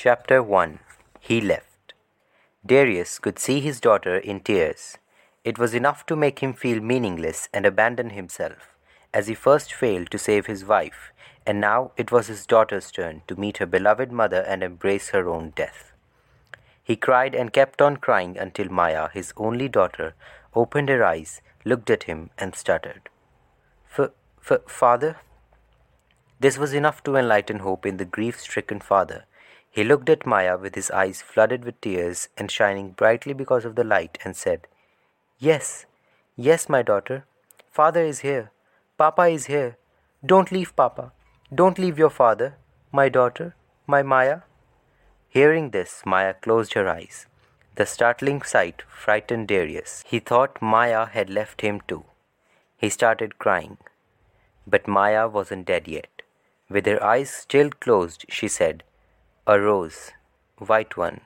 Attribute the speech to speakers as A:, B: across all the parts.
A: Chapter 1 He Left Darius could see his daughter in tears. It was enough to make him feel meaningless and abandon himself, as he first failed to save his wife, and now it was his daughter's turn to meet her beloved mother and embrace her own death. He cried and kept on crying until Maya, his only daughter, opened her eyes, looked at him, and stuttered. F- f- father? This was enough to enlighten hope in the grief stricken father. He looked at Maya with his eyes flooded with tears and shining brightly because of the light and said, Yes, yes, my daughter. Father is here. Papa is here. Don't leave Papa. Don't leave your father, my daughter, my Maya. Hearing this, Maya closed her eyes. The startling sight frightened Darius. He thought Maya had left him too. He started crying. But Maya wasn't dead yet. With her eyes still closed, she said, A rose, white one.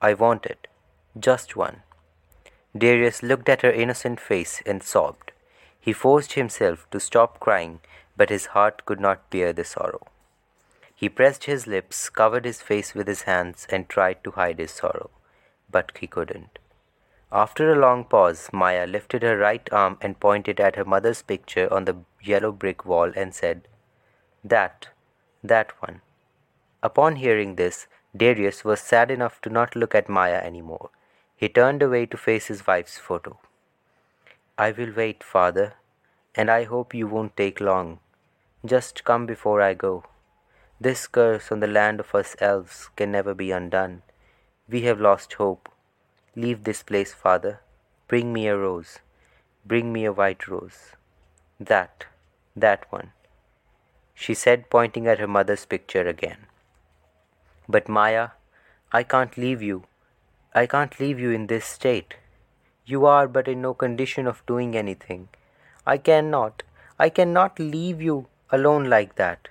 A: I want it, just one. Darius looked at her innocent face and sobbed. He forced himself to stop crying, but his heart could not bear the sorrow. He pressed his lips, covered his face with his hands, and tried to hide his sorrow, but he couldn't. After a long pause, Maya lifted her right arm and pointed at her mother's picture on the yellow brick wall and said, That, that one. Upon hearing this, Darius was sad enough to not look at Maya anymore. He turned away to face his wife's photo. I will wait, father, and I hope you won't take long. Just come before I go. This curse on the land of us elves can never be undone. We have lost hope. Leave this place, father. Bring me a rose. Bring me a white rose. That, that one, she said, pointing at her mother's picture again. But Maya, I can't leave you. I can't leave you in this state. You are but in no condition of doing anything. I cannot, I cannot leave you alone like that.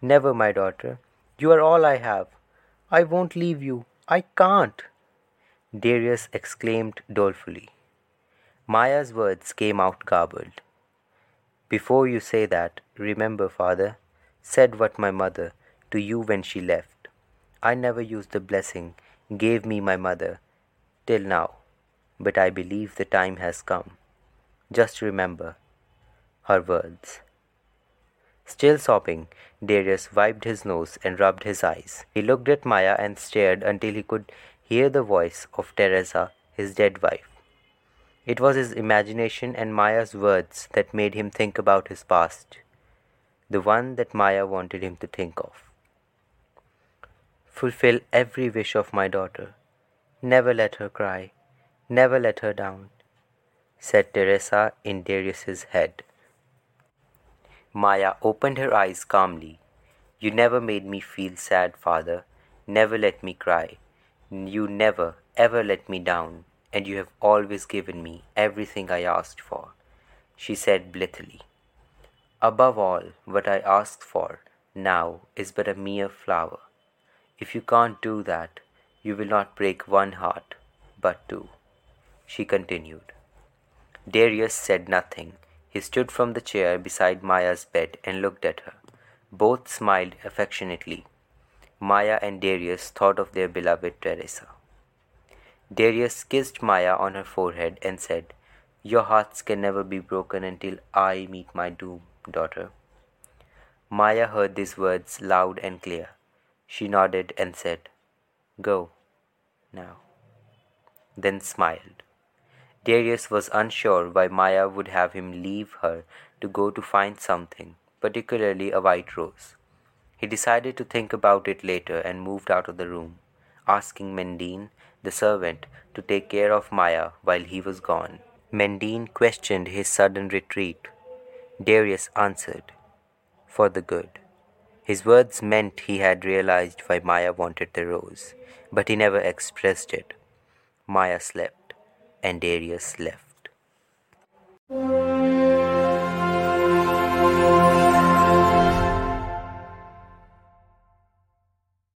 A: Never, my daughter. You are all I have. I won't leave you. I can't. Darius exclaimed dolefully. Maya's words came out garbled. Before you say that, remember, father, said what my mother to you when she left. I never used the blessing gave me my mother till now, but I believe the time has come. Just remember her words. Still sobbing, Darius wiped his nose and rubbed his eyes. He looked at Maya and stared until he could hear the voice of Teresa, his dead wife. It was his imagination and Maya's words that made him think about his past, the one that Maya wanted him to think of. Fulfill every wish of my daughter. Never let her cry. Never let her down, said Teresa in Darius's head. Maya opened her eyes calmly. You never made me feel sad, father. Never let me cry. You never, ever let me down, and you have always given me everything I asked for, she said blithely. Above all, what I asked for now is but a mere flower. If you can't do that, you will not break one heart, but two, she continued. Darius said nothing. He stood from the chair beside Maya's bed and looked at her. Both smiled affectionately. Maya and Darius thought of their beloved Teresa. Darius kissed Maya on her forehead and said, Your hearts can never be broken until I meet my doom, daughter. Maya heard these words loud and clear. She nodded and said, Go now. Then smiled. Darius was unsure why Maya would have him leave her to go to find something, particularly a white rose. He decided to think about it later and moved out of the room, asking Mendine, the servant, to take care of Maya while he was gone. Mendine questioned his sudden retreat. Darius answered, For the good. His words meant he had realized why Maya wanted the rose, but he never expressed it. Maya slept, and Darius left.